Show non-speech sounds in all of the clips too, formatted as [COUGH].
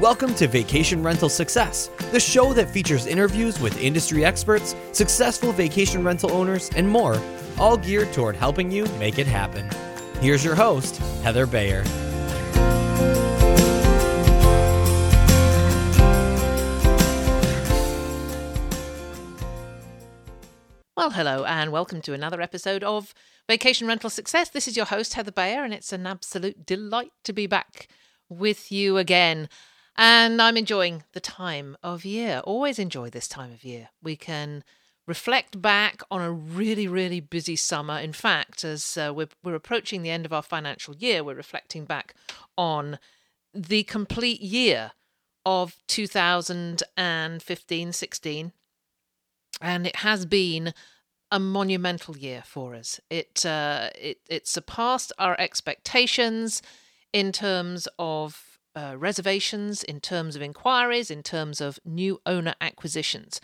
Welcome to Vacation Rental Success, the show that features interviews with industry experts, successful vacation rental owners, and more, all geared toward helping you make it happen. Here's your host, Heather Bayer. Well, hello, and welcome to another episode of Vacation Rental Success. This is your host, Heather Bayer, and it's an absolute delight to be back with you again. And I'm enjoying the time of year. Always enjoy this time of year. We can reflect back on a really, really busy summer. In fact, as uh, we're, we're approaching the end of our financial year, we're reflecting back on the complete year of 2015 16 and it has been a monumental year for us. It uh, it it surpassed our expectations in terms of uh, reservations, in terms of inquiries, in terms of new owner acquisitions.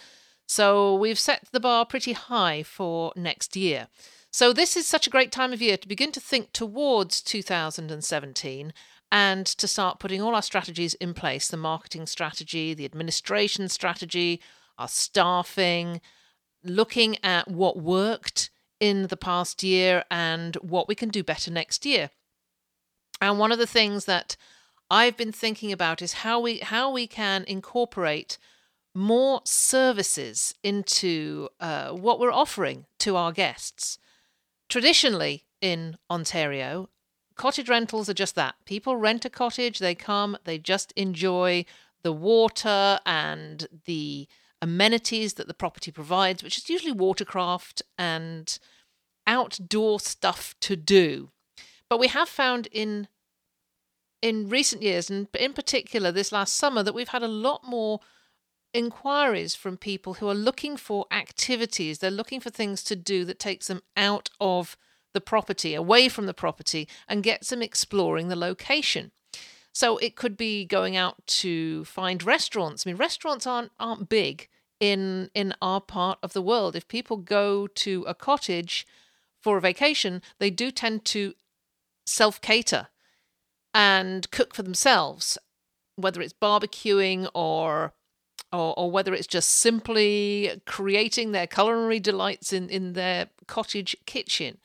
So we've set the bar pretty high for next year. So this is such a great time of year to begin to think towards 2017 and to start putting all our strategies in place the marketing strategy, the administration strategy, our staffing, looking at what worked in the past year and what we can do better next year. And one of the things that I've been thinking about is how we how we can incorporate more services into uh, what we're offering to our guests. Traditionally in Ontario, cottage rentals are just that. People rent a cottage, they come, they just enjoy the water and the amenities that the property provides, which is usually watercraft and outdoor stuff to do. But we have found in in recent years, and in particular this last summer, that we've had a lot more inquiries from people who are looking for activities. They're looking for things to do that takes them out of the property, away from the property, and gets them exploring the location. So it could be going out to find restaurants. I mean, restaurants aren't aren't big in in our part of the world. If people go to a cottage for a vacation, they do tend to self cater and cook for themselves, whether it's barbecuing or or, or whether it's just simply creating their culinary delights in, in their cottage kitchen.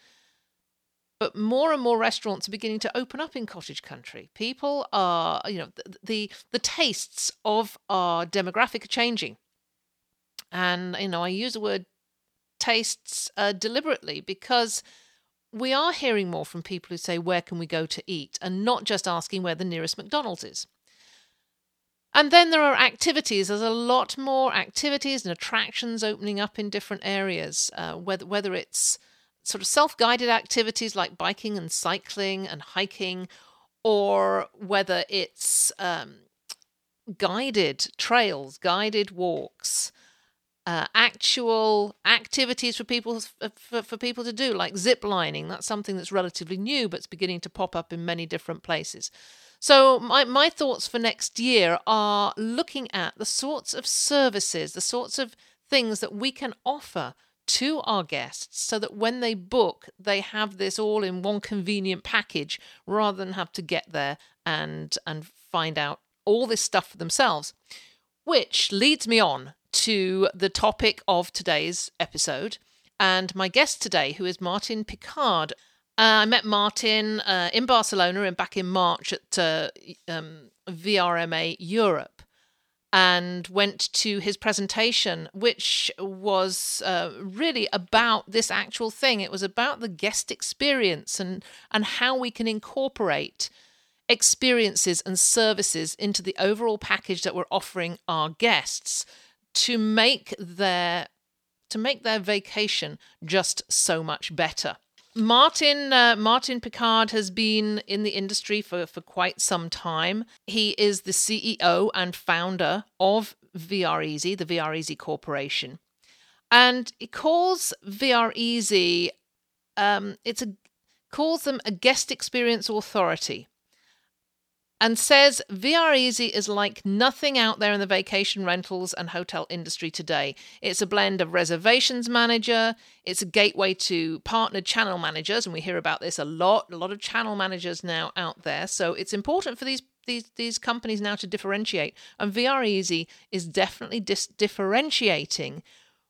But more and more restaurants are beginning to open up in cottage country. People are, you know, the the, the tastes of our demographic are changing. And, you know, I use the word tastes uh, deliberately because we are hearing more from people who say, Where can we go to eat? and not just asking where the nearest McDonald's is. And then there are activities. There's a lot more activities and attractions opening up in different areas, uh, whether, whether it's sort of self guided activities like biking and cycling and hiking, or whether it's um, guided trails, guided walks. Uh, actual activities for people for, for people to do, like zip lining. That's something that's relatively new, but it's beginning to pop up in many different places. So my, my thoughts for next year are looking at the sorts of services, the sorts of things that we can offer to our guests so that when they book, they have this all in one convenient package rather than have to get there and and find out all this stuff for themselves. Which leads me on to the topic of today's episode. And my guest today, who is Martin Picard. Uh, I met Martin uh, in Barcelona and back in March at uh, um, VRMA Europe and went to his presentation, which was uh, really about this actual thing. It was about the guest experience and, and how we can incorporate experiences and services into the overall package that we're offering our guests to make their to make their vacation just so much better. Martin uh, Martin Picard has been in the industry for, for quite some time. He is the CEO and founder of VR Easy, the VR Easy Corporation, and he calls VR Easy um, it's a calls them a guest experience authority and says VR Easy is like nothing out there in the vacation rentals and hotel industry today. It's a blend of reservations manager, it's a gateway to partner channel managers, and we hear about this a lot, a lot of channel managers now out there. So it's important for these these these companies now to differentiate, and VR Easy is definitely dis- differentiating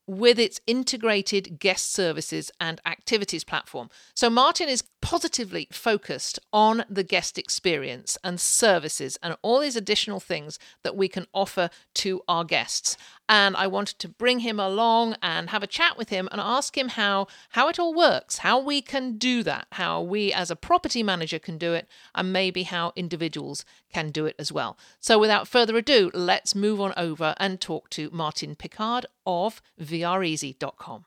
with its integrated guest services and activities platform. So, Martin is positively focused on the guest experience and services and all these additional things that we can offer to our guests. And I wanted to bring him along and have a chat with him and ask him how, how it all works, how we can do that, how we as a property manager can do it, and maybe how individuals can do it as well. So, without further ado, let's move on over and talk to Martin Picard of VREasy.com.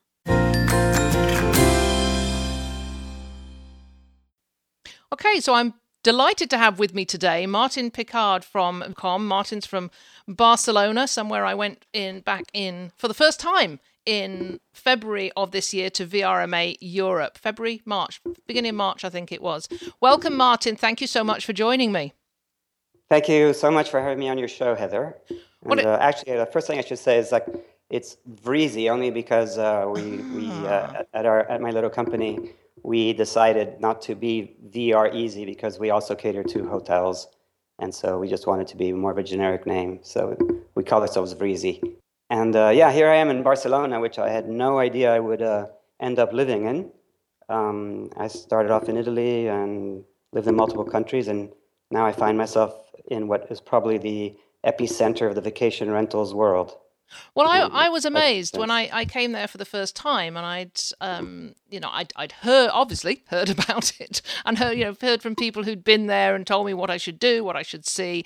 Okay, so I'm delighted to have with me today Martin Picard from Com. Martin's from Barcelona, somewhere I went in back in for the first time in February of this year to VRMA Europe. February, March, beginning of March, I think it was. Welcome, Martin. Thank you so much for joining me. Thank you so much for having me on your show, Heather. And, it, uh, actually, the first thing I should say is like it's Vreezy only because uh, we we uh, at our at my little company we decided not to be VR Easy because we also cater to hotels, and so we just wanted to be more of a generic name. So we call ourselves Vreezy. And uh, yeah, here I am in Barcelona, which I had no idea I would uh, end up living in. Um, I started off in Italy and lived in multiple countries, and now I find myself in what is probably the epicenter of the vacation rentals world. Well, I, I was amazed when I, I came there for the first time, and I'd um you know I'd, I'd heard obviously [LAUGHS] heard about it and heard you know heard from people who'd been there and told me what I should do, what I should see,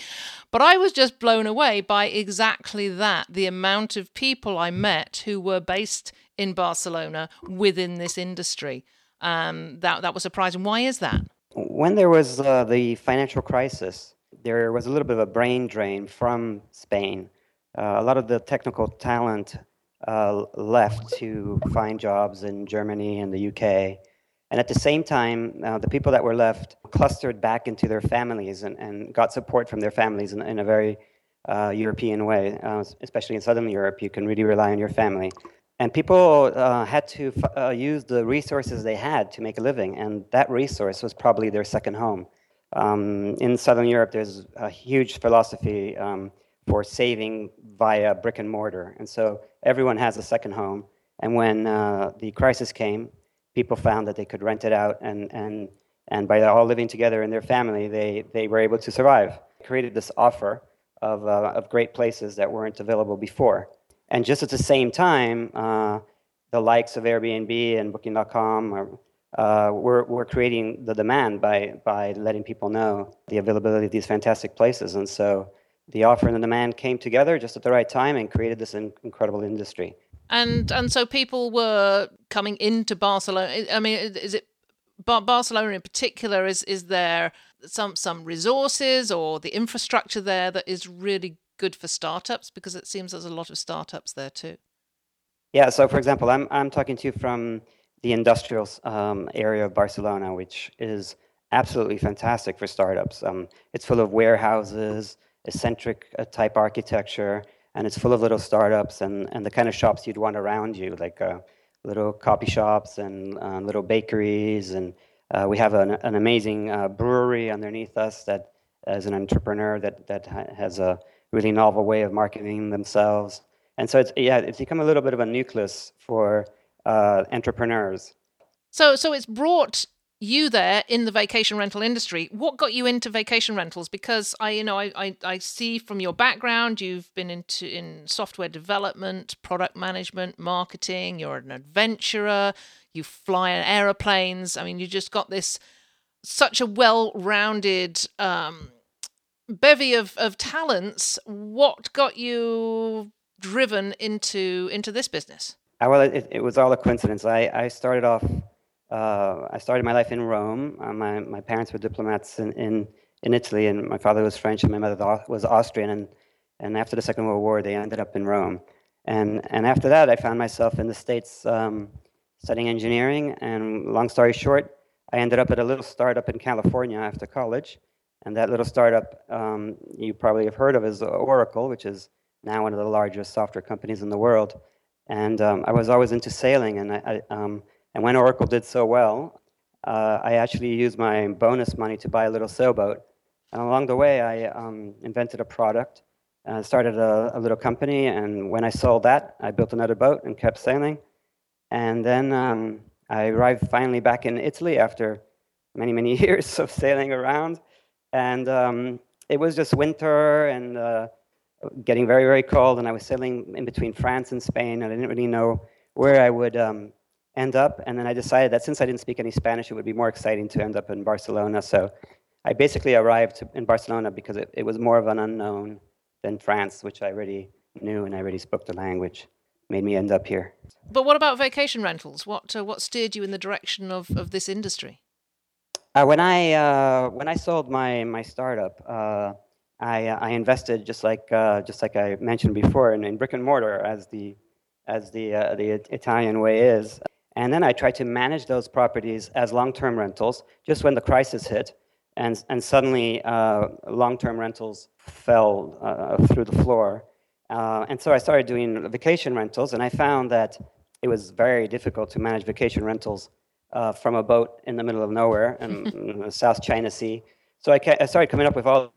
but I was just blown away by exactly that the amount of people I met who were based in Barcelona within this industry. Um, that that was surprising. Why is that? When there was uh, the financial crisis, there was a little bit of a brain drain from Spain. Uh, a lot of the technical talent uh, left to find jobs in Germany and the UK. And at the same time, uh, the people that were left clustered back into their families and, and got support from their families in, in a very uh, European way, uh, especially in Southern Europe. You can really rely on your family. And people uh, had to f- use the resources they had to make a living, and that resource was probably their second home. Um, in Southern Europe, there's a huge philosophy um, for saving via brick and mortar. And so everyone has a second home. And when uh, the crisis came, people found that they could rent it out, and, and, and by all living together in their family, they, they were able to survive. Created this offer of, uh, of great places that weren't available before. And just at the same time, uh, the likes of Airbnb and Booking.com are, uh, we're, we're creating the demand by, by letting people know the availability of these fantastic places. And so the offer and the demand came together just at the right time and created this in- incredible industry. And and so people were coming into Barcelona. I mean, is it Barcelona in particular? Is is there some some resources or the infrastructure there that is really good for startups? Because it seems there's a lot of startups there too. Yeah. So, for example, I'm I'm talking to you from the industrial um, area of Barcelona, which is absolutely fantastic for startups. Um, it's full of warehouses, eccentric uh, type architecture, and it's full of little startups and, and the kind of shops you'd want around you, like uh, little coffee shops and uh, little bakeries. And uh, we have an, an amazing uh, brewery underneath us that, as an entrepreneur, that, that has a really novel way of marketing themselves. And so it's yeah, it's become a little bit of a nucleus for entrepreneurs. So, so it's brought you there in the vacation rental industry. What got you into vacation rentals? Because I, you know, I, I, I, see from your background, you've been into in software development, product management, marketing. You're an adventurer. You fly in aeroplanes. I mean, you just got this such a well-rounded um, bevy of of talents. What got you driven into into this business? Uh, well, it, it was all a coincidence. I, I started off, uh, I started my life in Rome. Uh, my, my parents were diplomats in, in, in, Italy, and my father was French, and my mother was Austrian. And, and after the Second World War, they ended up in Rome. And, and after that, I found myself in the States um, studying engineering. And long story short, I ended up at a little startup in California after college. And that little startup um, you probably have heard of is Oracle, which is now one of the largest software companies in the world. And um, I was always into sailing, and I, I um, and when Oracle did so well, uh, I actually used my bonus money to buy a little sailboat And along the way, I um, invented a product, uh, started a, a, little company, and when I sold that, I built another boat and kept sailing. And then um, I arrived finally back in Italy after many, many [LAUGHS] years of sailing around. And um, it was just winter and uh, getting very, very cold, and I was sailing in between France and Spain, and I didn't really know where I would um, end up. And then I decided that since I didn't speak any Spanish, it would be more exciting to end up in Barcelona. So I basically arrived in Barcelona because it, it was more of an unknown than France, which I already knew and I already spoke the language. Made me end up here. But what about vacation rentals? What uh, what steered you in the direction of, of this industry? Uh, when I uh, when I sold my my startup, uh, I, I invested just like uh, just like I mentioned before in, in brick and mortar as the as the uh, the Italian way is, and then I tried to manage those properties as long-term rentals. Just when the crisis hit, and and suddenly uh, long-term rentals fell uh, through the floor, uh, and so I started doing vacation rentals, and I found that it was very difficult to manage vacation rentals uh, from a boat in the middle of nowhere in, [LAUGHS] in the South China Sea. So I, I started coming up with all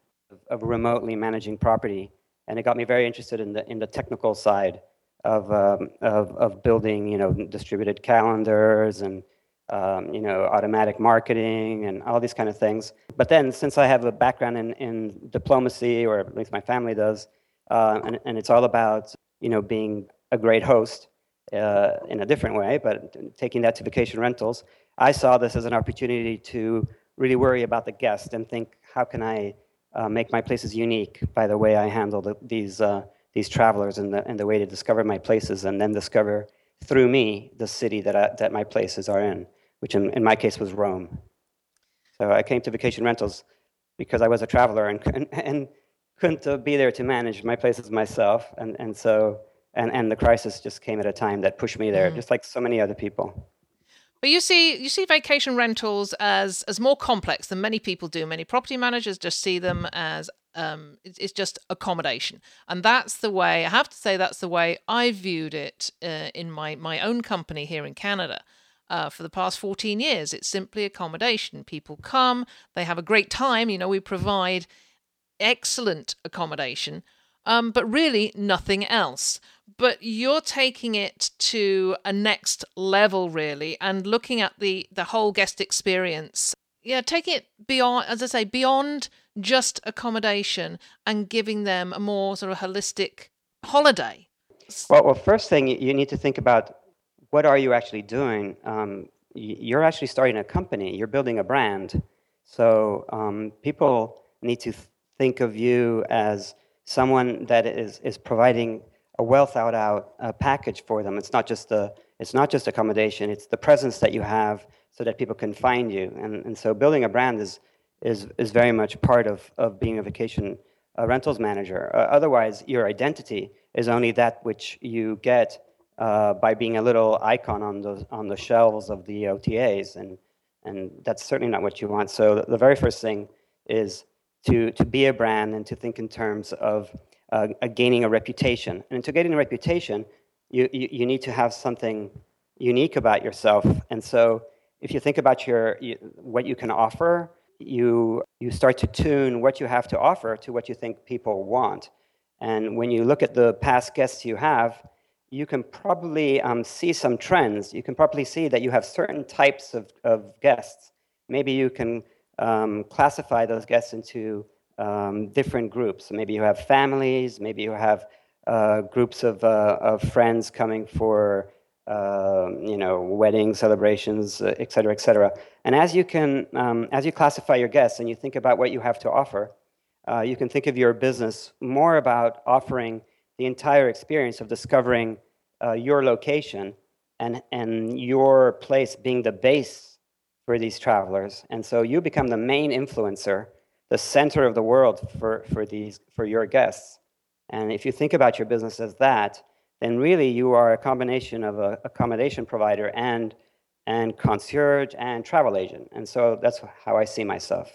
of remotely managing property, and it got me very interested in the in the technical side of um, of, of building, you know, distributed calendars and um, you know automatic marketing and all these kind of things. But then, since I have a background in, in diplomacy, or at least my family does, uh, and, and it's all about you know being a great host uh, in a different way, but taking that to vacation rentals, I saw this as an opportunity to really worry about the guest and think, how can I uh, make my places unique by the way I handle the, these, uh, these travelers and the, and the way to discover my places and then discover through me the city that, I, that my places are in, which in, in my case was Rome. So I came to vacation rentals because I was a traveler and, and, [LAUGHS] and couldn't be there to manage my places myself. And, and so, and, and the crisis just came at a time that pushed me there, mm. just like so many other people. But you see, you see vacation rentals as as more complex than many people do. Many property managers just see them as um, it's, just accommodation, and that's the way. I have to say that's the way I viewed it uh, in my my own company here in Canada. Uh, for the past 14 years, it's simply accommodation. People come, they have a great time. You know, we provide excellent accommodation, um, but really nothing else. But you're taking it to a next level really and looking at the the whole guest experience. Yeah taking it beyond as i say beyond just accommodation and giving them a more sort of holistic holiday. Well, well first thing you need to think about what are you actually doing? Um, you're actually starting a company. You're building a brand. So um, people need to think of you as someone that is, is providing a well thought out uh, package for them. It's not just the it's not just accommodation. It's the presence that you have so that people can find you. And and so building a brand is is is very much part of of being a vacation rentals manager. Uh, otherwise, your identity is only that which you get uh, by being a little icon on the on the shelves of the OTAs, and and that's certainly not what you want. So the very first thing is to to be a brand and to think in terms of uh, gaining a reputation. And to gain a reputation, you, you, you, need to have something unique about yourself. And so if you think about your, you, what you can offer, you, you start to tune what you have to offer to what you think people want. And when you look at the past guests you have, you can probably um, see some trends. You can probably see that you have certain types of, of guests. Maybe you can um, classify those guests into um, different groups. Maybe you have families, maybe you have uh, groups of, uh, of friends coming for uh, you know wedding celebrations, uh, et cetera, et cetera. And as you can, um, as you classify your guests and you think about what you have to offer, uh, you can think of your business more about offering the entire experience of discovering uh, your location and and your place being the base for these travelers. And so you become the main influencer the center of the world for, for, these, for your guests. And if you think about your business as that, then really you are a combination of an accommodation provider and, and concierge and travel agent. And so that's how I see myself.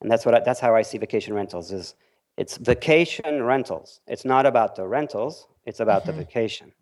And that's, what I, that's how I see vacation rentals is it's vacation rentals. It's not about the rentals, it's about mm-hmm. the vacation.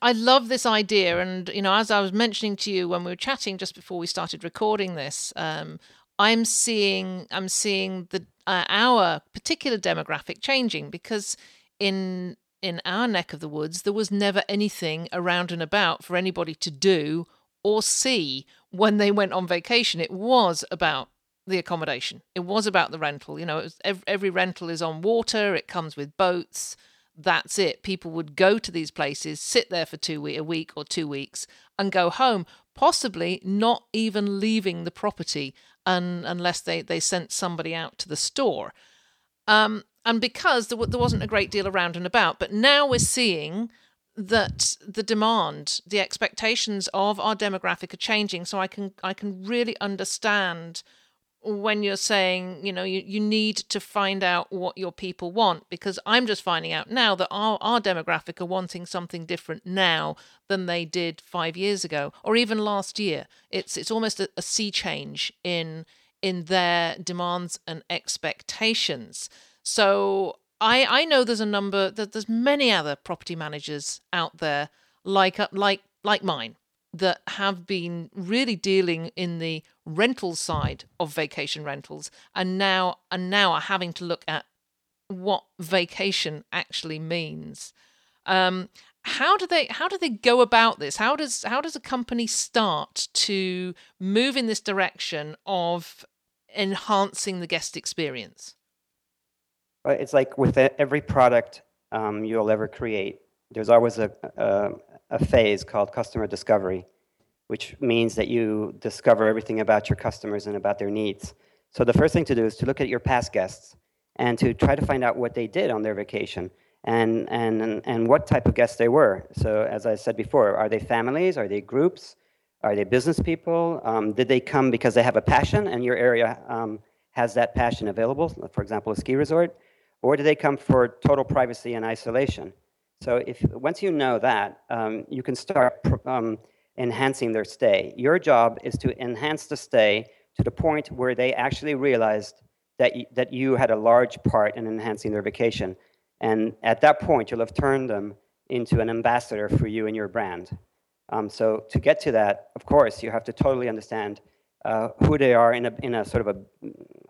I love this idea, and you know, as I was mentioning to you when we were chatting just before we started recording this, um, I'm seeing I'm seeing the uh, our particular demographic changing because in in our neck of the woods there was never anything around and about for anybody to do or see when they went on vacation. It was about the accommodation. It was about the rental. You know, was, every, every rental is on water. It comes with boats. That's it. People would go to these places, sit there for two week, a week or two weeks, and go home. Possibly not even leaving the property, un, unless they they sent somebody out to the store. Um, and because there, there wasn't a great deal around and about, but now we're seeing that the demand, the expectations of our demographic are changing. So I can I can really understand when you're saying, you know, you, you need to find out what your people want because I'm just finding out now that our, our demographic are wanting something different now than they did five years ago or even last year. It's it's almost a, a sea change in in their demands and expectations. So I I know there's a number that there's many other property managers out there like like like mine that have been really dealing in the rental side of vacation rentals and now and now are having to look at what vacation actually means. Um, how do they how do they go about this? How does how does a company start to move in this direction of enhancing the guest experience? It's like with every product um, you'll ever create, there's always a, a, a phase called customer discovery, which means that you discover everything about your customers and about their needs. So the first thing to do is to look at your past guests and to try to find out what they did on their vacation and, and, and what type of guests they were. So as I said before, are they families? Are they groups? Are they business people? Um, did they come because they have a passion and your area um, has that passion available? For example, a ski resort or do they come for total privacy and isolation? So if once you know that, um, you can start um, enhancing their stay. Your job is to enhance the stay to the point where they actually realized that you, that you had a large part in enhancing their vacation. And at that point, you'll have turned them into an ambassador for you and your brand. Um, so to get to that, of course, you have to totally understand uh, who they are in a, in a sort of a,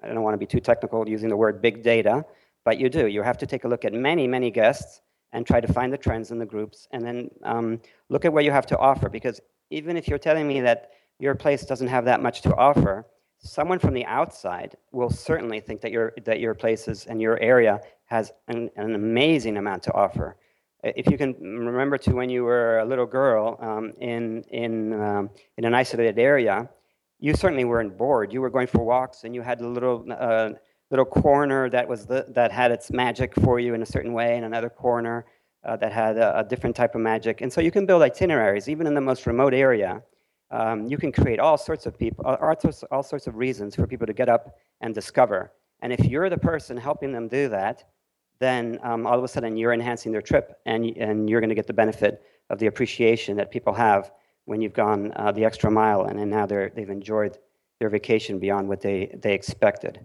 I don't want to be too technical using the word big data, but you do. You have to take a look at many, many guests and try to find the trends in the groups and then um, look at what you have to offer. Because even if you're telling me that your place doesn't have that much to offer, someone from the outside will certainly think that your, that your places and your area has an, an amazing amount to offer. If you can remember to when you were a little girl um, in, in, um, in an isolated area, you certainly weren't bored. You were going for walks and you had a little uh, little corner that was the, that had its magic for you in a certain way, and another corner uh, that had a, a, different type of magic. And so you can build itineraries, even in the most remote area. Um, you can create all sorts of people, all all sorts of reasons for people to get up and discover. And if you're the person helping them do that, then um, all of a sudden you're enhancing their trip, and and you're going to get the benefit of the appreciation that people have when you've gone uh, the extra mile, and, and now they're, they've enjoyed their vacation beyond what they, they expected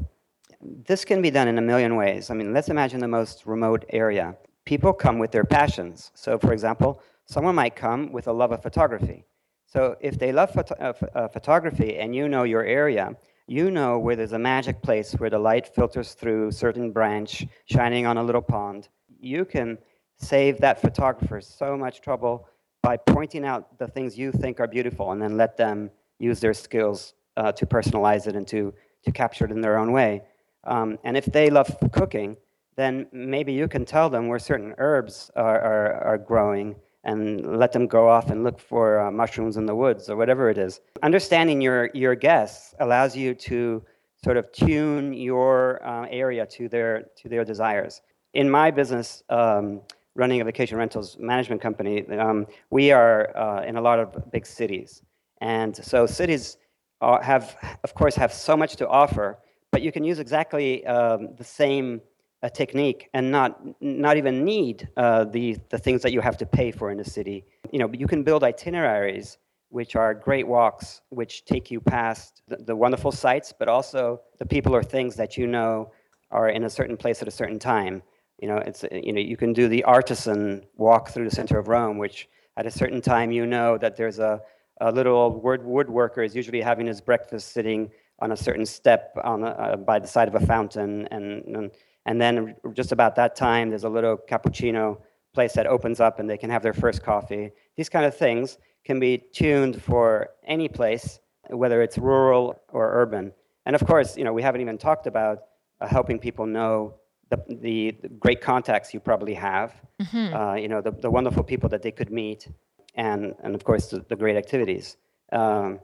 this can be done in a million ways. I mean, let's imagine the most remote area. People come with their passions. So, for example, someone might come with a love of photography. So, if they love uh, uh, photography and you know your area, you know where there's a magic place where the light filters through certain branch shining on a little pond. You can save that photographer so much trouble by pointing out the things you think are beautiful and then let them use their skills uh, to personalize it and to, to capture it in their own way. Um, and if they love cooking, then maybe you can tell them where certain herbs are, are, are growing and let them go off and look for uh, mushrooms in the woods or whatever it is. Understanding your, your guests allows you to sort of tune your uh, area to their, to their desires. In my business, um, running a vacation rentals management company, um, we are uh, in a lot of big cities. And so cities are, have, of course, have so much to offer but you can use exactly um, the same uh, technique and not not even need uh, the the things that you have to pay for in the city. You know, you can build itineraries which are great walks, which take you past the, the wonderful sights, but also the people or things that you know are in a certain place at a certain time. You know, it's you know you can do the artisan walk through the center of Rome, which at a certain time you know that there's a a little wood woodworker is usually having his breakfast sitting on a certain step on a, uh, by the side of a fountain, and, and and then just about that time, there's a little cappuccino place that opens up, and they can have their first coffee. These kind of things can be tuned for any place, whether it's rural or urban. And of course, you know, we haven't even talked about uh, helping people know the, the, the, great contacts you probably have, mm-hmm. uh, you know, the, the wonderful people that they could meet, and, and of course, the, the great activities. Um,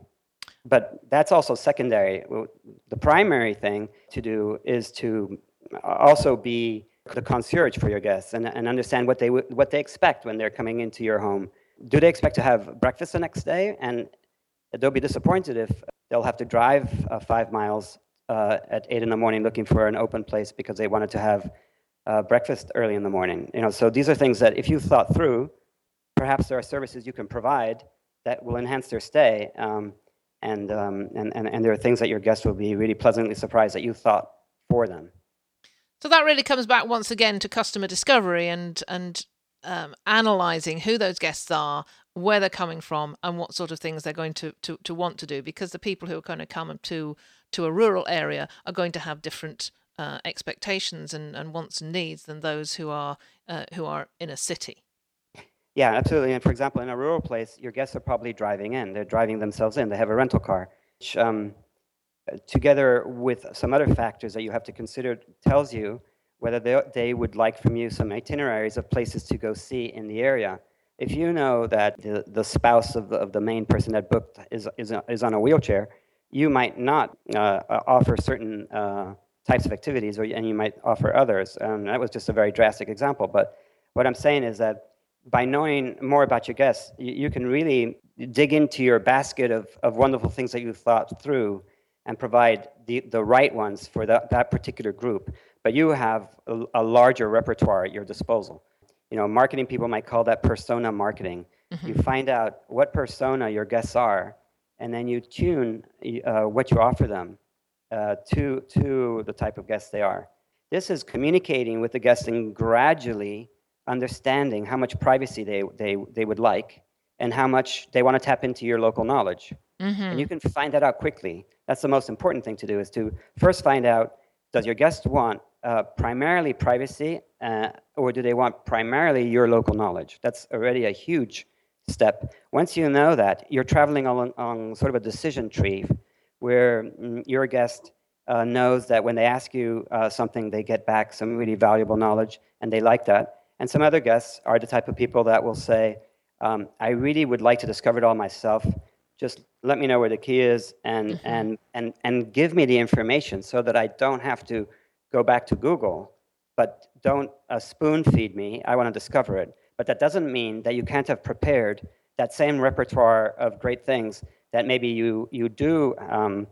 but that's also secondary. The primary thing to do is to also be the concierge for your guests and, and understand what they, what they expect when they're coming into your home. Do they expect to have breakfast the next day? And they'll be disappointed if they'll have to drive uh, five miles uh, at eight in the morning looking for an open place because they wanted to have uh, breakfast early in the morning. You know, so these are things that if you thought through, perhaps there are services you can provide that will enhance their stay. Um, and, um, and, and, and there are things that your guests will be really pleasantly surprised that you thought for them. So that really comes back once again to customer discovery and and um, analyzing who those guests are, where they're coming from, and what sort of things they're going to, to, to want to do. Because the people who are going to come to to a rural area are going to have different uh, expectations and, and wants and needs than those who are uh, who are in a city. Yeah, absolutely. And for example, in a rural place, your guests are probably driving in. They're driving themselves in. They have a rental car, which um, together with some other factors that you have to consider, tells you whether they, they would like from you some itineraries of places to go see in the area. If you know that the, the spouse of the, of the main person that booked is, is, is on a wheelchair, you might not uh, offer certain uh, types of activities, or, and you might offer others. Um, that was just a very drastic example. But what I'm saying is that by knowing more about your guests, you, you can really dig into your basket of, of wonderful things that you've thought through and provide the, the right ones for that, that particular group. But you have a, a larger repertoire at your disposal. You know, marketing people might call that persona marketing. Mm-hmm. You find out what persona your guests are, and then you tune uh, what you offer them uh, to, to the type of guests they are. This is communicating with the guests and gradually understanding how much privacy they, they, they would like and how much they want to tap into your local knowledge. Mm-hmm. And you can find that out quickly. That's the most important thing to do is to first find out does your guest want uh, primarily privacy uh, or do they want primarily your local knowledge? That's already a huge step. Once you know that, you're traveling along, along sort of a decision tree where mm, your guest uh, knows that when they ask you uh, something, they get back some really valuable knowledge and they like that. And some other guests are the type of people that will say, um, I really would like to discover it all myself just let me know where the key is and mm-hmm. and and and give me the information so that I don't have to go back to Google, but don't uh, spoon feed me. I want to discover it. But that doesn't mean that you can't have prepared that same repertoire of great things that maybe you you do um,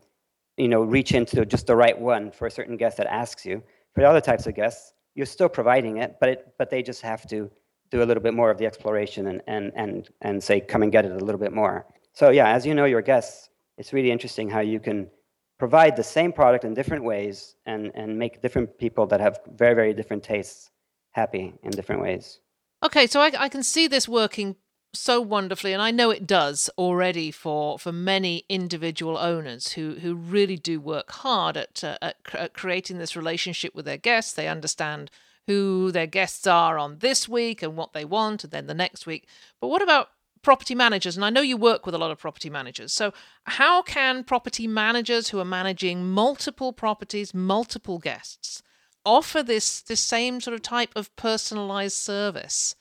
you know reach into just the right one for a certain guest that asks you. For the other types of guests, you're still providing it, but it but they just have to do a little bit more of the exploration and and and and say come and get it a little bit more. So yeah, as you know your guests, it's really interesting how you can provide the same product in different ways and, and make different people that have very, very different tastes happy in different ways. Okay, so I, I can see this working so wonderfully, and I know it does already for for many individual owners who who really do work hard at, uh, at, at creating this relationship with their guests. They understand who their guests are on this week and what they want, and then the next week. But what about property managers, and I know you work with a lot of property managers. So, how can property managers who are managing multiple properties, multiple guests, offer this this same sort of type of personalized service?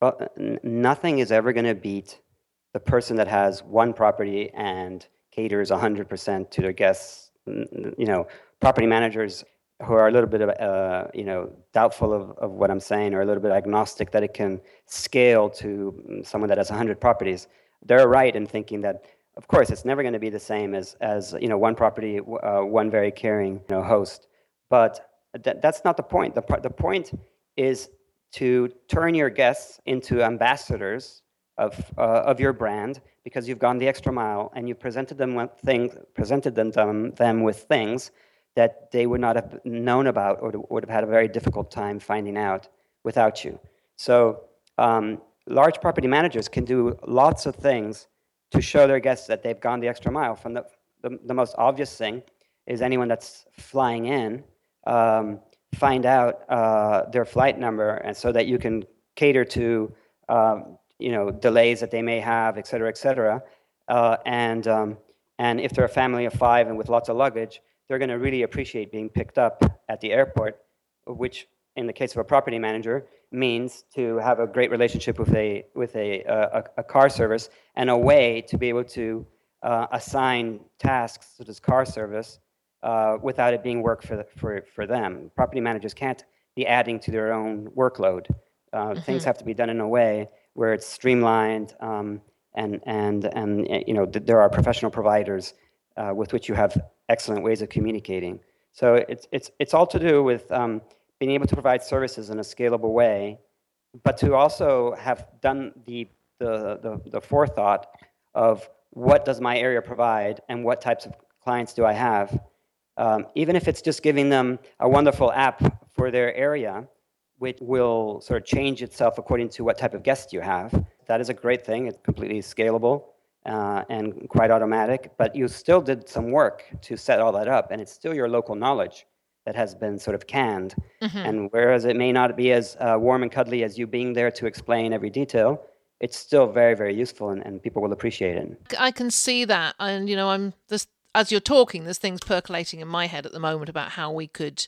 Well, nothing is ever going to beat the person that has one property and caters 100% to their guests. You know, property managers who are a little bit of, uh, you know, doubtful of, of what I'm saying or a little bit agnostic that it can scale to mm, someone that has 100 properties, they're right in thinking that, of course, it's never going to be the same as, as you know, one property, uh, one very caring you know, host. But th- that's not the point. The, the point is to turn your guests into ambassadors of, uh, of your brand because you've gone the extra mile and you presented them with things, presented them, them, them with things that they would not have known about or would have had a very difficult time finding out without you. So, um, large property managers can do lots of things to show their guests that they've gone the extra mile from the the, the most obvious thing is anyone that's flying in, um, find out uh, their flight number, and so that you can cater to um, you know delays that they may have, et cetera, et cetera. Uh, and um, and if they're a family of five and with lots of luggage, they're going to really appreciate being picked up at the airport, which in the case of a property manager means to have a great relationship with a with a a, a car service and a way to be able to uh, assign tasks to this car service uh, without it being work for, for, for them. Property managers can't be adding to their own workload. Uh, mm-hmm. Things have to be done in a way where it's streamlined um, and, and, and you know, th- there are professional providers uh, with which you have excellent ways of communicating. So it's, it's, it's all to do with um, being able to provide services in a scalable way, but to also have done the, the, the, the forethought of what does my area provide and what types of clients do I have um, even if it's just giving them a wonderful app for their area, which will sort of change itself according to what type of guest you have. That is a great thing. It's completely scalable uh, and quite automatic, but you still did some work to set all that up, and it's still your local knowledge that has been sort of canned. Mm-hmm. And whereas it may not be as uh, warm and cuddly as you being there to explain every detail, it's still very, very useful, and, and people will appreciate it. I can see that, and you know, I'm this as you're talking, there's things percolating in my head at the moment about how we could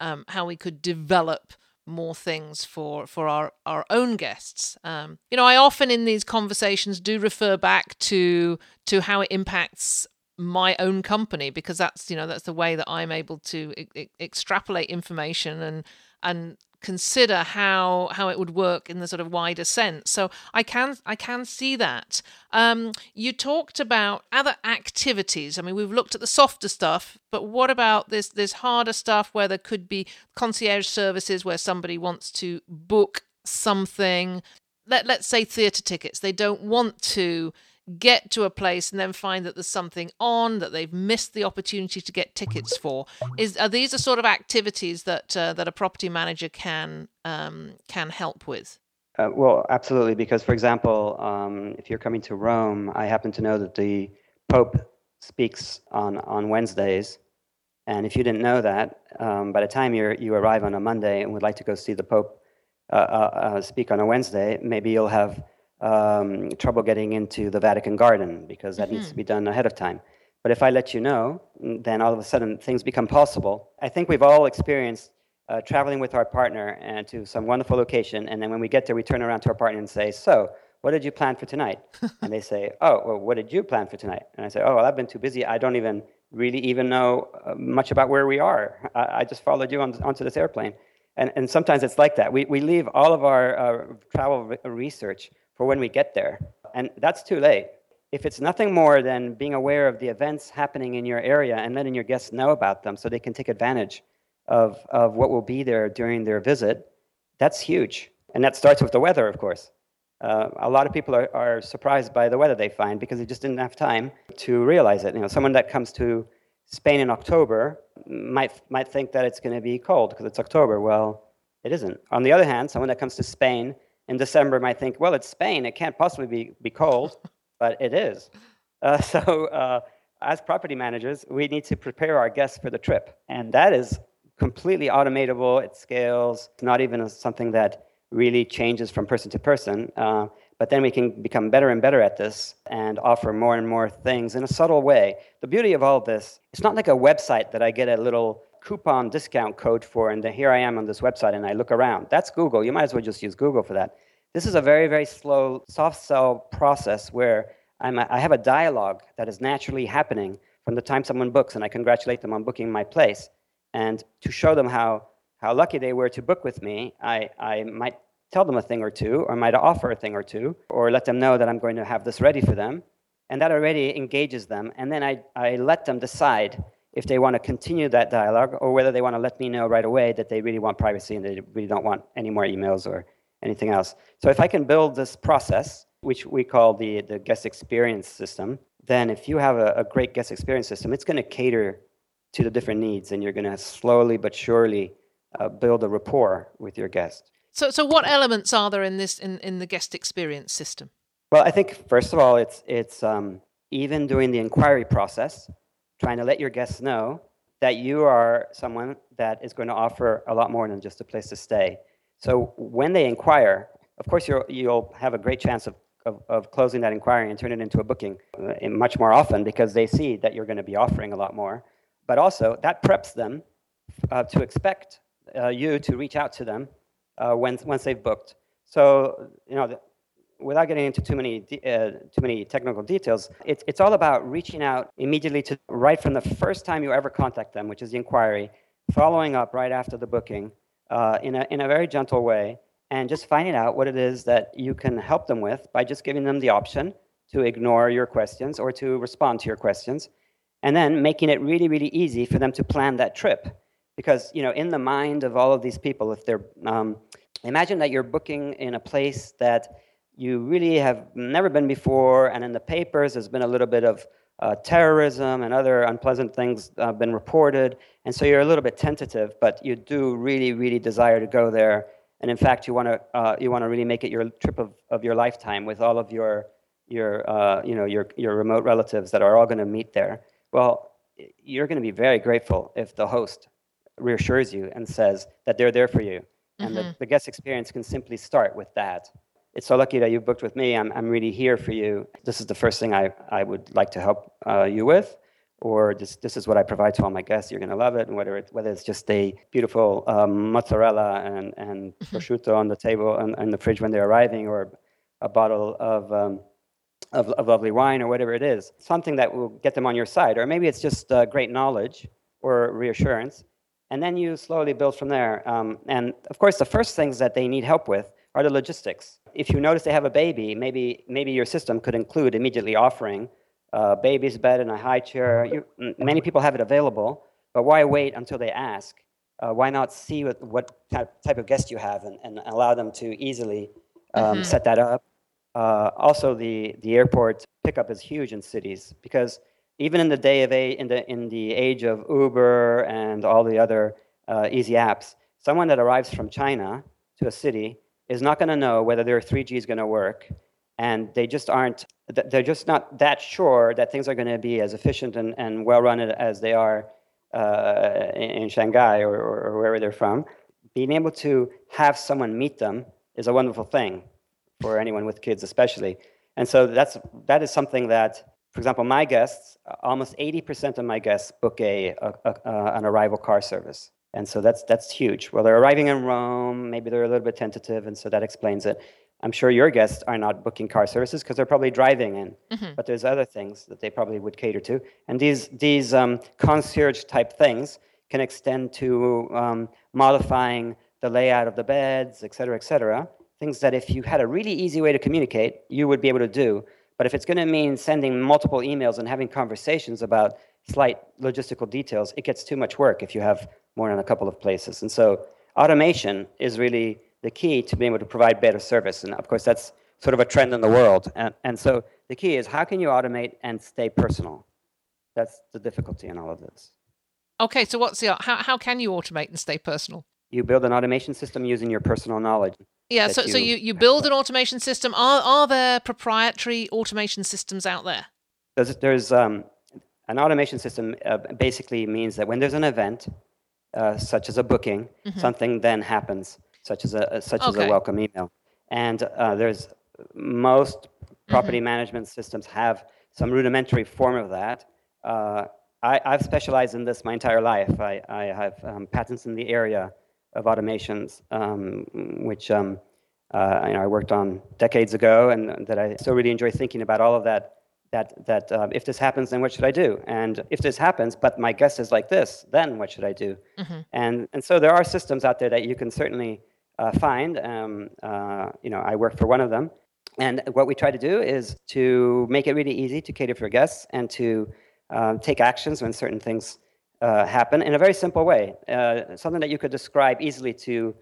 um, how we could develop more things for for our our own guests. Um, you know, I often in these conversations do refer back to to how it impacts my own company because that's you know that's the way that I'm able to extrapolate information and and consider how how it would work in the sort of wider sense. So I can I can see that. Um, you talked about other activities. I mean, we've looked at the softer stuff, but what about this this harder stuff where there could be concierge services where somebody wants to book something. Let let's say theatre tickets. They don't want to get to a place and then find that there's something on that they've missed the opportunity to get tickets for. Is are these the sort of activities that uh, that a property manager can um, can help with? Uh, well absolutely because for example um, if you're coming to rome i happen to know that the pope speaks on on wednesdays. And if you didn't know that um, by the time you you arrive on a monday and would like to go see the pope uh, uh, uh speak on a wednesday maybe you'll have um, trouble getting into the Vatican Garden because that mm-hmm. needs to mm-hmm. be done ahead of time. But if I let you know, then all of a sudden things become possible. I think we've all experienced uh, traveling with our partner and to some wonderful location, and then when we get there, we turn around to our partner and say, "So, what did you plan for tonight?" [LAUGHS] and they say, "Oh, well, what did you plan for tonight?" And I say, "Oh, well, I've been too busy. I don't even really even know uh, much about where we are. I, I just followed you on, onto this airplane." And, and sometimes it's like that. We, we leave all of our uh, travel re- research for when we get there. And that's too late. If it's nothing more than being aware of the events happening in your area and letting your guests know about them so they can take advantage of, of what will be there during their visit, that's huge. And that starts with the weather, of course. Uh, a lot of people are, are surprised by the weather they find because they just didn't have time to realize it. You know, someone that comes to Spain in October might might think that it's going to be cold because it's October. Well, it isn't. On the other hand, someone that comes to Spain in December might think, well, it's Spain. It can't possibly be, be cold, [LAUGHS] but it is. Uh, [LAUGHS] so, uh, as property managers, we need to prepare our guests for the trip. And that is completely automatable. It scales. It's not even something that really changes from person to person. Uh, but then we can become better and better at this and offer more and more things in a subtle way. The beauty of all this, it's not like a website that I get a little coupon discount code for, and then here I am on this website, and I look around. That's Google. You might as well just use Google for that. This is a very, very slow soft sell process where I'm a, i have a dialogue that is naturally happening from the time someone books, and I congratulate them on booking my place. And to show them how, how lucky they were to book with me, I, I might tell them a thing or two, or might offer a thing or two, or let them know that I'm going to have this ready for them. And that already engages them. And then I, I let them decide if they want to continue that dialogue or whether they want to let me know right away that they really want privacy and they really don't want any more emails or anything else. So if I can build this process, which we call the, the guest experience system, then if you have a, a great guest experience system, it's going to cater to the different needs and you're going to slowly but surely uh, build a rapport with your guest. So, so what elements are there in this in, in the guest experience system? Well, I think first of all, it's it's um, even during the inquiry process, trying to let your guests know that you are someone that is going to offer a lot more than just a place to stay. So when they inquire, of course, you'll, you'll have a great chance of, of, of closing that inquiry and turn it into a booking uh, much more often because they see that you're going to be offering a lot more. But also, that preps them uh, to expect uh, you to reach out to them uh, when, once they've booked. So, you know, without getting into too many uh, too many technical details, it's it's all about reaching out immediately to right from the first time you ever contact them, which is the inquiry, following up right after the booking uh, in a in a very gentle way, and just finding out what it is that you can help them with by just giving them the option to ignore your questions or to respond to your questions, and then making it really really easy for them to plan that trip, because you know in the mind of all of these people, if they're um, imagine that you're booking in a place that you really have never been before, and in the papers there's been a little bit of uh, terrorism and other unpleasant things uh, been reported, and so you're a little bit tentative, but you do really, really desire to go there, and in fact you want to uh, you want to really make it your trip of, of your lifetime with all of your your uh, you know your your remote relatives that are all going to meet there. Well, you're going to be very grateful if the host reassures you and says that they're there for you, and mm-hmm. the, the guest experience can simply start with that it's so lucky that you booked with me. I'm, I'm really here for you. This is the first thing I, I would like to help uh, you with. Or this, this is what I provide to all my guests. You're going to love it. And whether, it, whether it's just a beautiful um, mozzarella and, and mm-hmm. prosciutto on the table and in the fridge when they're arriving, or a bottle of, um, of, of, lovely wine, or whatever it is, something that will get them on your side. Or maybe it's just uh, great knowledge or reassurance. And then you slowly build from there. Um, and of course, the first things that they need help with are the logistics. If you notice they have a baby, maybe, maybe your system could include immediately offering a baby's bed and a high chair. You, many people have it available, but why wait until they ask? Uh, why not see what, what, type of guest you have and, and allow them to easily um, mm-hmm. set that up? Uh, also, the, the airport pickup is huge in cities because even in the day of a, in the in the age of Uber and all the other uh, easy apps, someone that arrives from China to a city is not going to know whether their 3G is going to work, and they just aren't. They're just not that sure that things are going to be as efficient and, and well run as they are uh, in Shanghai or, or, wherever they're from. Being able to have someone meet them is a wonderful thing for anyone with kids, especially. And so that's that is something that, for example, my guests, almost 80% of my guests book a, a, a, an arrival car service. And so that's that's huge. Well, they're arriving in Rome, maybe they're a little bit tentative, and so that explains it. I'm sure your guests are not booking car services because they're probably driving in, mm-hmm. but there's other things that they probably would cater to. And these these um, concierge type things can extend to um, modifying the layout of the beds, et cetera, et cetera. Things that if you had a really easy way to communicate, you would be able to do. But if it's going to mean sending multiple emails and having conversations about slight logistical details, it gets too much work if you have more than a couple of places. And so automation is really the key to being able to provide better service. And of course, that's sort of a trend in the world. And, and so the key is how can you automate and stay personal? That's the difficulty in all of this. Okay, so what's the how how can you automate and stay personal? You build an automation system using your personal knowledge. Yeah, so you, so you, you build an automation system. Are are there proprietary automation systems out there? There's there's um, an automation system uh, basically means that when there's an event, uh, such as a booking, mm-hmm. something then happens, such as a, such okay. as a welcome email. And uh, there's most property mm-hmm. management systems have some rudimentary form of that. Uh, I, have specialized in this my entire life. I, I have um, patents in the area of automations, um, which um, uh, you know, I worked on decades ago, and that I still really enjoy thinking about all of that that, that uh, if this happens, then what should I do? And if this happens, but my guest is like this, then what should I do? Mm-hmm. And, and so there are systems out there that you can certainly uh, find. Um, uh, you know, I work for one of them. And what we try to do is to make it really easy to cater for guests and to um, take actions when certain things uh, happen in a very simple way. Uh, something that you could describe easily to,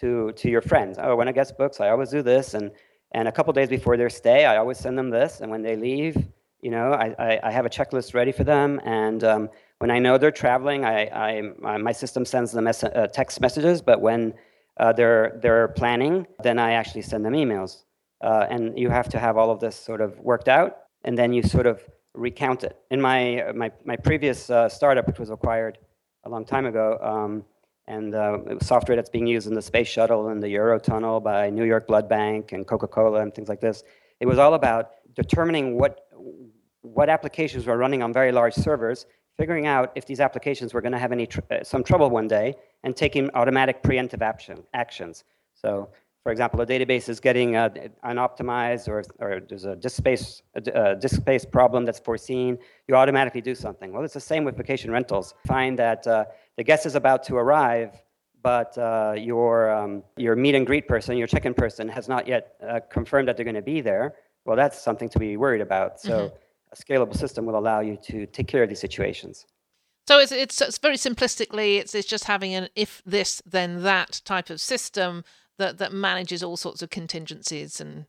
to, to your friends. Oh, when a guest books, I always do this. And and a couple days before their stay, I always send them this. And when they leave, you know, I, I, I have a checklist ready for them. And um, when I know they're traveling, I, I, my system sends them mes- uh, text messages. But when uh, they're, they're planning, then I actually send them emails. Uh, and you have to have all of this sort of worked out. And then you sort of recount it. In my, my, my previous uh, startup, which was acquired a long time ago, um, and uh, software that's being used in the space shuttle and the Eurotunnel by New York Blood Bank and Coca-Cola and things like this. It was all about determining what, what applications were running on very large servers, figuring out if these applications were going to have any tr- uh, some trouble one day, and taking automatic preemptive action, actions. So for example, a database is getting uh, unoptimized or, or there's a disk space, a, disk space problem that's foreseen, you automatically do something. Well, it's the same with vacation rentals. Find that uh, the guest is about to arrive, but uh, your, um, your meet and greet person, your check-in person, has not yet uh, confirmed that they're going to be there. Well, that's something to be worried about. So mm-hmm. A scalable system will allow you to take care of these situations. So it's, it's, it's very simplistically, it's, it's just having an if this, then that type of system that that manages all sorts of contingencies and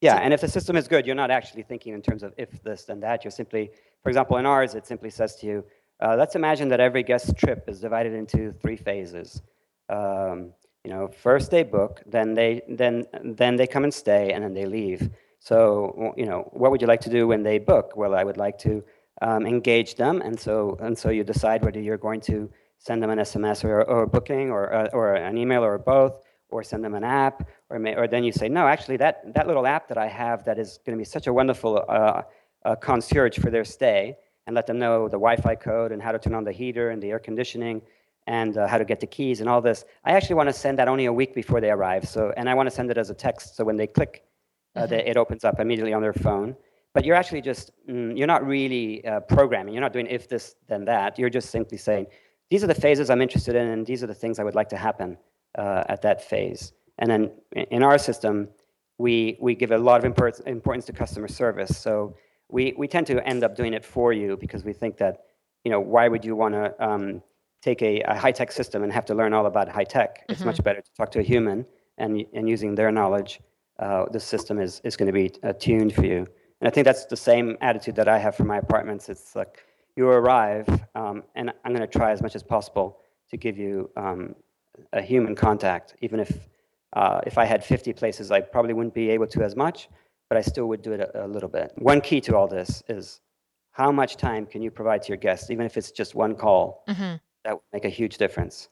yeah and if the system is good you're not actually thinking in terms of if this then that. You're simply for example in ours it simply says to you uh, let's imagine that every guest trip is divided into three phases. Um, you know first they book then they then then they come and stay and then they leave so you know what would you like to do when they book well i would like to um, engage them and so and so you decide whether you're going to send them an sms or, or a booking or, uh, or an email or both or send them an app, or, may, or then you say, no, actually, that, that little app that I have that is going to be such a wonderful uh, uh, concierge for their stay, and let them know the Wi-Fi code and how to turn on the heater and the air conditioning and uh, how to get the keys and all this. I actually want to send that only a week before they arrive. So, and I want to send it as a text, so when they click, uh, mm-hmm. they, it opens up immediately on their phone. But you're actually just mm, you're not really uh, programming. You're not doing if this then that. You're just simply saying these are the phases I'm interested in, and these are the things I would like to happen uh, at that phase. And then in our system, we, we give a lot of importance to customer service. So we, we tend to end up doing it for you because we think that, you know, why would you want to um, take a, a high-tech system and have to learn all about high-tech? Mm-hmm. It's much mm-hmm. better to talk to a human and, and using their knowledge, uh, the system is, is going to be uh, tuned for you. And I think that's the same attitude that I have for my apartments. It's like you arrive, um, and I'm going to try as much as possible to give you um, a human contact. Even if uh, if I had 50 places, I probably wouldn't be able to as much, but I still would do it a, a little bit. One key to all this is how much time can you provide to your guests, even if it's just one call. Mm-hmm. That would make a huge difference.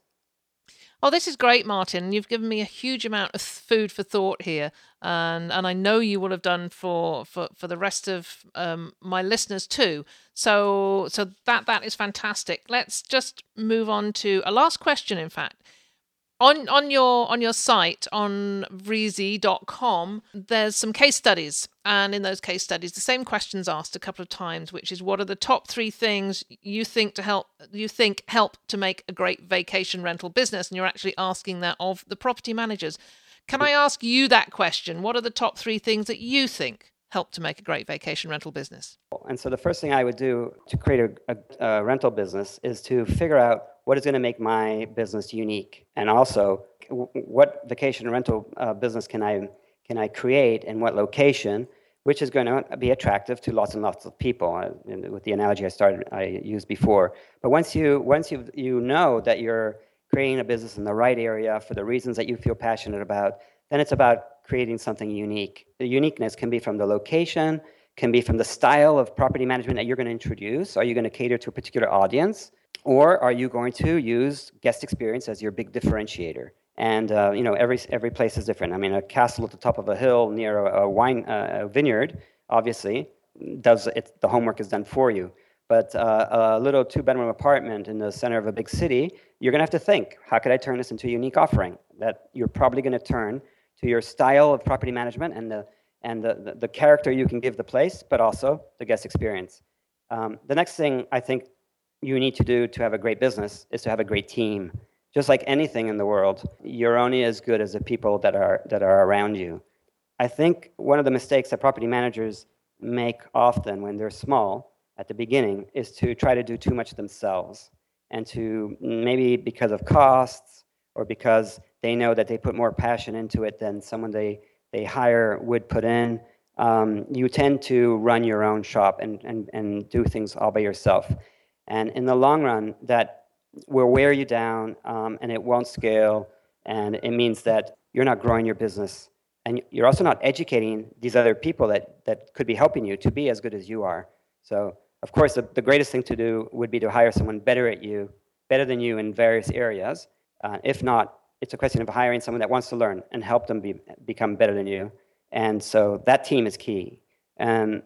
Oh, this is great, Martin. You've given me a huge amount of food for thought here, and and I know you will have done for for, for the rest of um, my listeners too. So so that that is fantastic. Let's just move on to a last question. In fact, on on your on your site on Vreezy.com, there's some case studies, and in those case studies, the same questions asked a couple of times, which is what are the top three things you think to help you think help to make a great vacation rental business, and you're actually asking that of the property managers. Can I ask you that question? What are the top three things that you think help to make a great vacation rental business? And so the first thing I would do to create a, a, a rental business is to figure out what is going to make my business unique, and also what vacation rental uh, business can I can I create and what location, which is going to be attractive to lots and lots of people. Uh, with the analogy I started I used before, but once you once you you know that you're creating a business in the right area for the reasons that you feel passionate about, then it's about creating something unique. The uniqueness can be from the location, can be from the style of property management that you're going to introduce. Are you going to cater to a particular audience? Or are you going to use guest experience as your big differentiator? And uh, you know, every every place is different. I mean, a castle at the top of a hill near a, a wine uh, a vineyard, obviously, does it. The homework is done for you. But uh, a little two-bedroom apartment in the center of a big city, you're going to have to think: How could I turn this into a unique offering that you're probably going to turn to your style of property management and the and the, the, the character you can give the place, but also the guest experience. Um, the next thing I think you need to do to have a great business is to have a great team. Just like anything in the world, you're only as good as the people that are, that are around you. I think one of the mistakes that property managers make often when they're small at the beginning is to try to do too much themselves and to maybe because of costs or because they know that they put more passion into it than someone they, they hire would put in. Um, you tend to run your own shop and, and, and do things all by yourself. And in the long run, that will wear you down um, and it won't scale. And it means that you're not growing your business. And you're also not educating these other people that, that could be helping you to be as good as you are. So, of course, the, the greatest thing to do would be to hire someone better at you, better than you in various areas. Uh, if not, it's a question of hiring someone that wants to learn and help them be, become better than you. And so that team is key. And,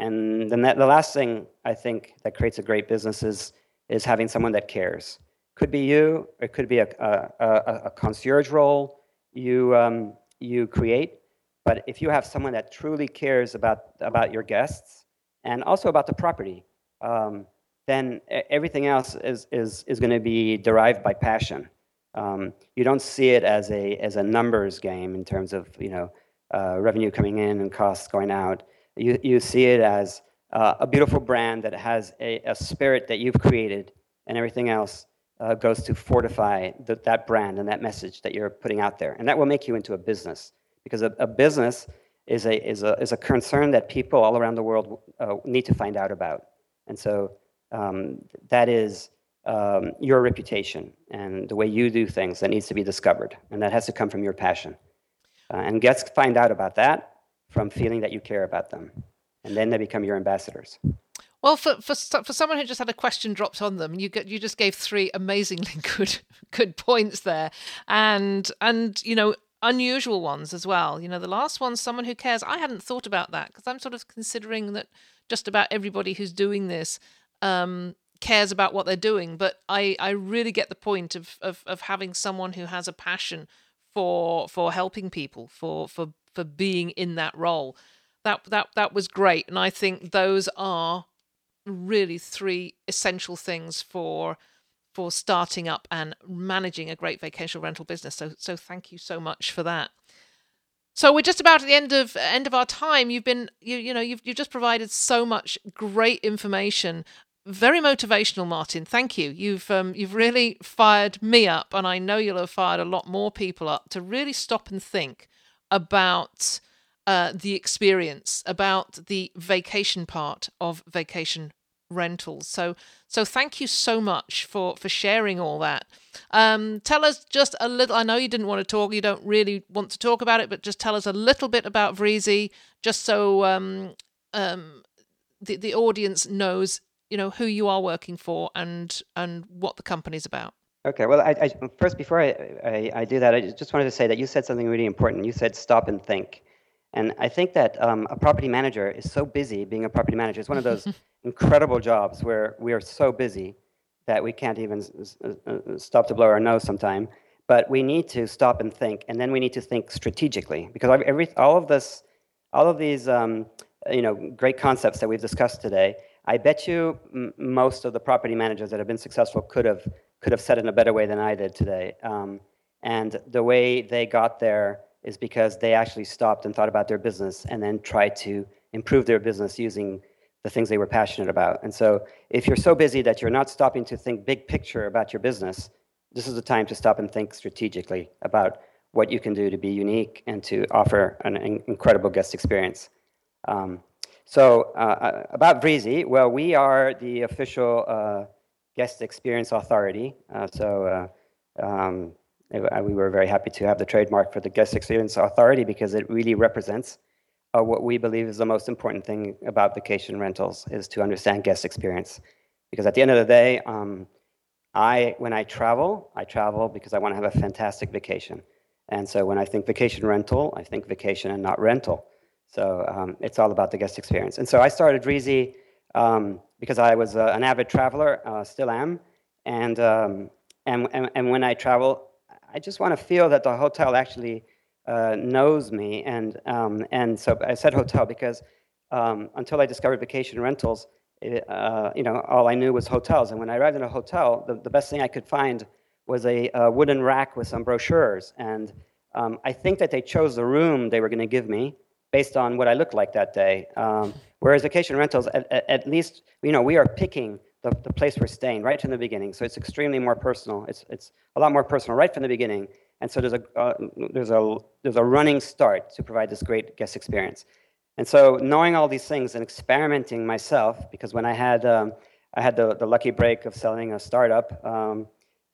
and then that, the last thing I think that creates a great business is, is having someone that cares. Could be you, it could be a, a, a, a concierge role you, um, you create. But if you have someone that truly cares about, about your guests and also about the property, um, then everything else is, is, is going to be derived by passion. Um, you don't see it as a, as a numbers game in terms of you know, uh, revenue coming in and costs going out. You, you see it as uh, a beautiful brand that has a, a spirit that you've created, and everything else uh, goes to fortify the, that brand and that message that you're putting out there. And that will make you into a business because a, a business is a, is, a, is a concern that people all around the world uh, need to find out about. And so um, that is um, your reputation and the way you do things that needs to be discovered. And that has to come from your passion. Uh, and guests find out about that from feeling that you care about them. And then they become your ambassadors. Well, for, for for someone who just had a question dropped on them, you get, you just gave three amazingly [LAUGHS] good good points there, and and you know unusual ones as well. You know, the last one, someone who cares. I hadn't thought about that because I'm sort of considering that just about everybody who's doing this um, cares about what they're doing. But I I really get the point of of of having someone who has a passion for for helping people for for for being in that role that that that was great and i think those are really three essential things for for starting up and managing a great vacation rental business so so thank you so much for that so we're just about at the end of end of our time you've been you you know you've you've just provided so much great information very motivational, Martin. Thank you. You've um, you've really fired me up, and I know you'll have fired a lot more people up to really stop and think about uh, the experience, about the vacation part of vacation rentals. So so thank you so much for for sharing all that. Um, tell us just a little. I know you didn't want to talk. You don't really want to talk about it, but just tell us a little bit about Vreezy, just so um, um, the the audience knows you know who you are working for and and what the company's about. Okay. Well, I, I, first before I, I, I, do that, I just wanted to say that you said something really important. You said stop and think, and I think that um, a property manager is so busy. Being a property manager It's one of those [LAUGHS] incredible jobs where we are so busy that we can't even stop to blow our nose sometime. But we need to stop and think, and then we need to think strategically because every all of this, all of these, um, you know, great concepts that we've discussed today I bet you m- most of the property managers that have been successful could have could have said in a better way than I did today. Um, and the way they got there is because they actually stopped and thought about their business and then tried to improve their business using the things they were passionate about. And so, if you're so busy that you're not stopping to think big picture about your business, this is the time to stop and think strategically about what you can do to be unique and to offer an incredible guest experience. Um, so uh, uh, about Vreezy, well, we are the official uh, guest experience authority. Uh, so uh, um, we were very happy to have the trademark for the guest experience authority because it really represents uh, what we believe is the most important thing about vacation rentals is to understand guest experience. Because at the end of the day, um, I when I travel, I travel because I want to have a fantastic vacation. And so when I think vacation rental, I think vacation and not rental. So um, it's all about the guest experience. And so I started Vreezy um, because I was uh, an avid traveler, uh, still am. And, um, and, and, and, when I travel, I just want to feel that the hotel actually uh, knows me. And, um, and so I said hotel because um, until I discovered vacation rentals, it, uh, you know, all I knew was hotels. And when I arrived in a hotel, the, the best thing I could find was a, a wooden rack with some brochures. And um, I think that they chose the room they were going to give me based on what I looked like that day. Um, whereas vacation rentals, at, at, least, you know, we are picking the, the place we're staying right from the beginning. So it's extremely more personal. It's, it's a lot more personal right from the beginning. And so there's a, uh, there's, a, there's a running start to provide this great guest experience. And so knowing all these things and experimenting myself, because when I had, um, I had the, the lucky break of selling a startup, um,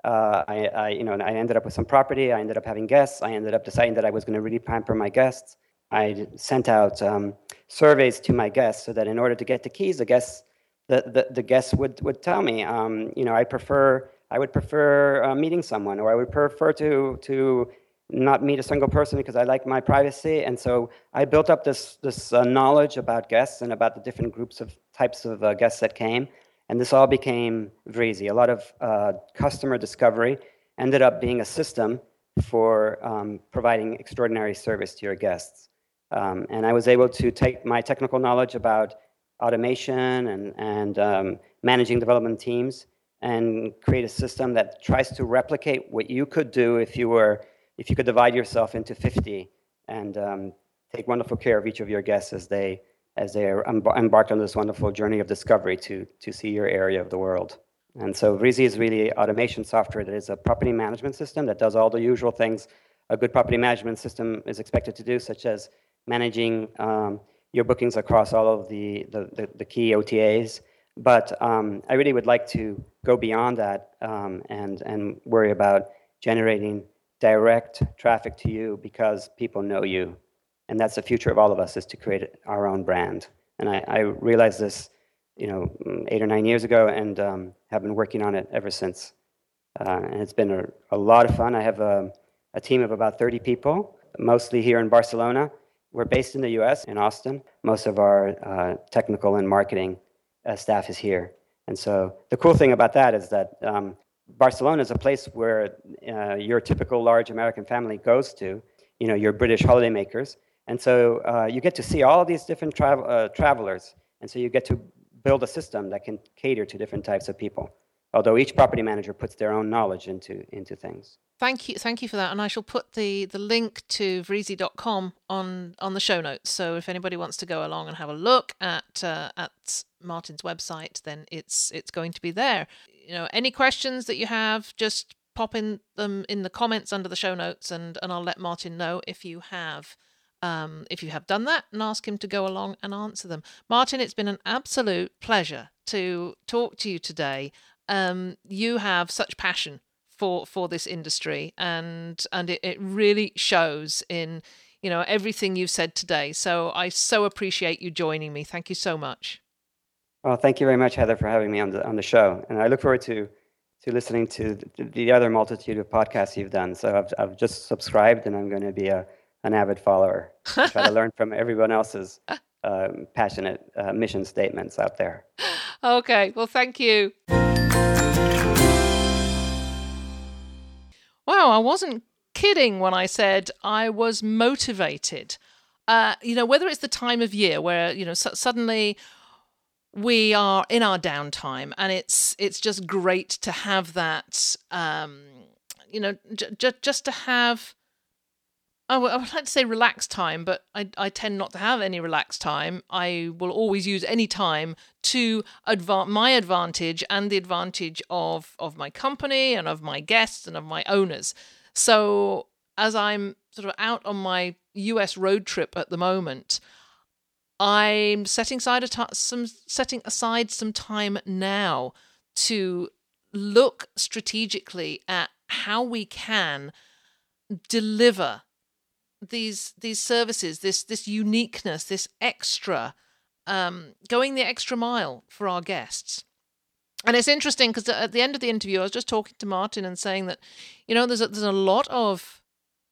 uh, I, I, you know, I ended up with some property. I ended up having guests. I ended up deciding that I was going to really pamper my guests. I sent out um, surveys to my guests so that in order to get the keys, the guests the, the, the guests would, would tell me, um, you know, I prefer I would prefer uh, meeting someone, or I would prefer to to not meet a single person because I like my privacy. And so I built up this this uh, knowledge about guests and about the different groups of types of uh, guests that came, and this all became Vreezy. A lot of uh, customer discovery ended up being a system for um, providing extraordinary service to your guests. Um, and I was able to take my technical knowledge about automation and, and um, managing development teams and create a system that tries to replicate what you could do if you were if you could divide yourself into 50 and um, take wonderful care of each of your guests as they as they are embarked on this wonderful journey of discovery to to see your area of the world. And so Vreezy is really automation software that is a property management system that does all the usual things a good property management system is expected to do, such as managing um, your bookings across all of the, the, the, the key OTAs. But um, I really would like to go beyond that um, and, and worry about generating direct traffic to you because people know you. And that's the future of all of us is to create our own brand. And I, I realized this, you know, eight or nine years ago and um, have been working on it ever since. Uh, and it's been a, a, lot of fun. I have a, a team of about 30 people, mostly here in Barcelona. We're based in the US, in Austin. Most of our uh, technical and marketing uh, staff is here. And so the cool thing about that is that um, Barcelona is a place where uh, your typical large American family goes to, you know, your British holidaymakers. And so uh, you get to see all these different tra- uh, travelers. And so you get to build a system that can cater to different types of people, although each property manager puts their own knowledge into, into things. Thank you, thank you for that, and I shall put the, the link to vreezy.com on on the show notes. So if anybody wants to go along and have a look at uh, at Martin's website, then it's it's going to be there. You know, any questions that you have, just pop in them in the comments under the show notes, and and I'll let Martin know if you have um, if you have done that, and ask him to go along and answer them. Martin, it's been an absolute pleasure to talk to you today. Um, you have such passion for for this industry and and it, it really shows in you know everything you've said today. So i so appreciate you joining me. Thank you so much. Well thank you very much heather for having me on the on the show. And i look forward to to listening to the other multitude of podcasts you've done. So i've, I've just subscribed and i'm going to be a an avid follower. I try to [LAUGHS] learn from everyone else's um, passionate uh, mission statements out there. Okay. Well thank you Wow, I wasn't kidding when I said I was motivated. Uh, you know, whether it's the time of year where, you know, suddenly we are in our downtime and it's it's just great to have that um you know j- j- just to have Oh, I would, I would like to say relaxed time, but I, I tend not to have any relaxed time. I will always use any time to advance my advantage and the advantage of, of my company and of my guests and of my owners. So as I'm sort of out on my US road trip at the moment, I'm setting aside some setting aside some time now to look strategically at how we can deliver these these services, this this uniqueness, this extra, um, going the extra mile for our guests. And it's interesting because at the end of the interview, I was just talking to Martin and saying that, you know, there's a, there's a lot of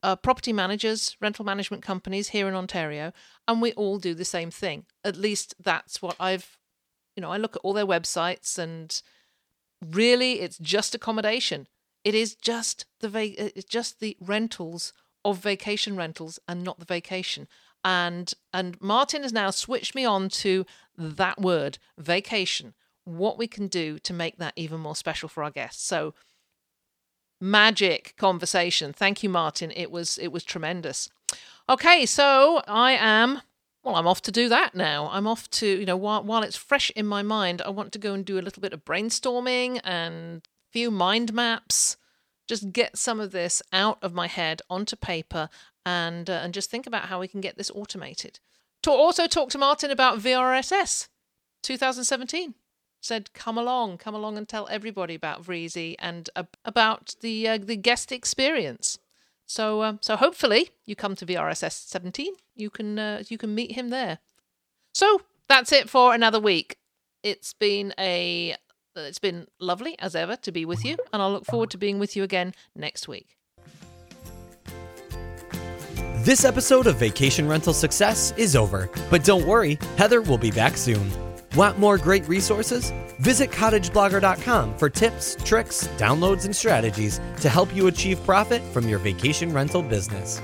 uh, property managers, rental management companies here in Ontario, and we all do the same thing. At least that's what I've, you know, I look at all their websites, and really, it's just accommodation. It is just the va- it's just the rentals of vacation rentals and not the vacation. And and Martin has now switched me on to that word, vacation. What we can do to make that even more special for our guests. So magic conversation. Thank you, Martin. It was it was tremendous. Okay, so I am well, I'm off to do that now. I'm off to, you know, while, while it's fresh in my mind, I want to go and do a little bit of brainstorming and few mind maps just get some of this out of my head onto paper and uh, and just think about how we can get this automated. To also talk to Martin about VRSS 2017. Said, come along, come along and tell everybody about Vreezy and uh, about the uh, the guest experience. So, um, so hopefully you come to VRSS 17. You can uh, you can meet him there. So that's it for another week. It's been a it's been lovely as ever to be with you, and I'll look forward to being with you again next week. This episode of Vacation Rental Success is over, but don't worry, Heather will be back soon. Want more great resources? Visit cottageblogger.com for tips, tricks, downloads, and strategies to help you achieve profit from your vacation rental business.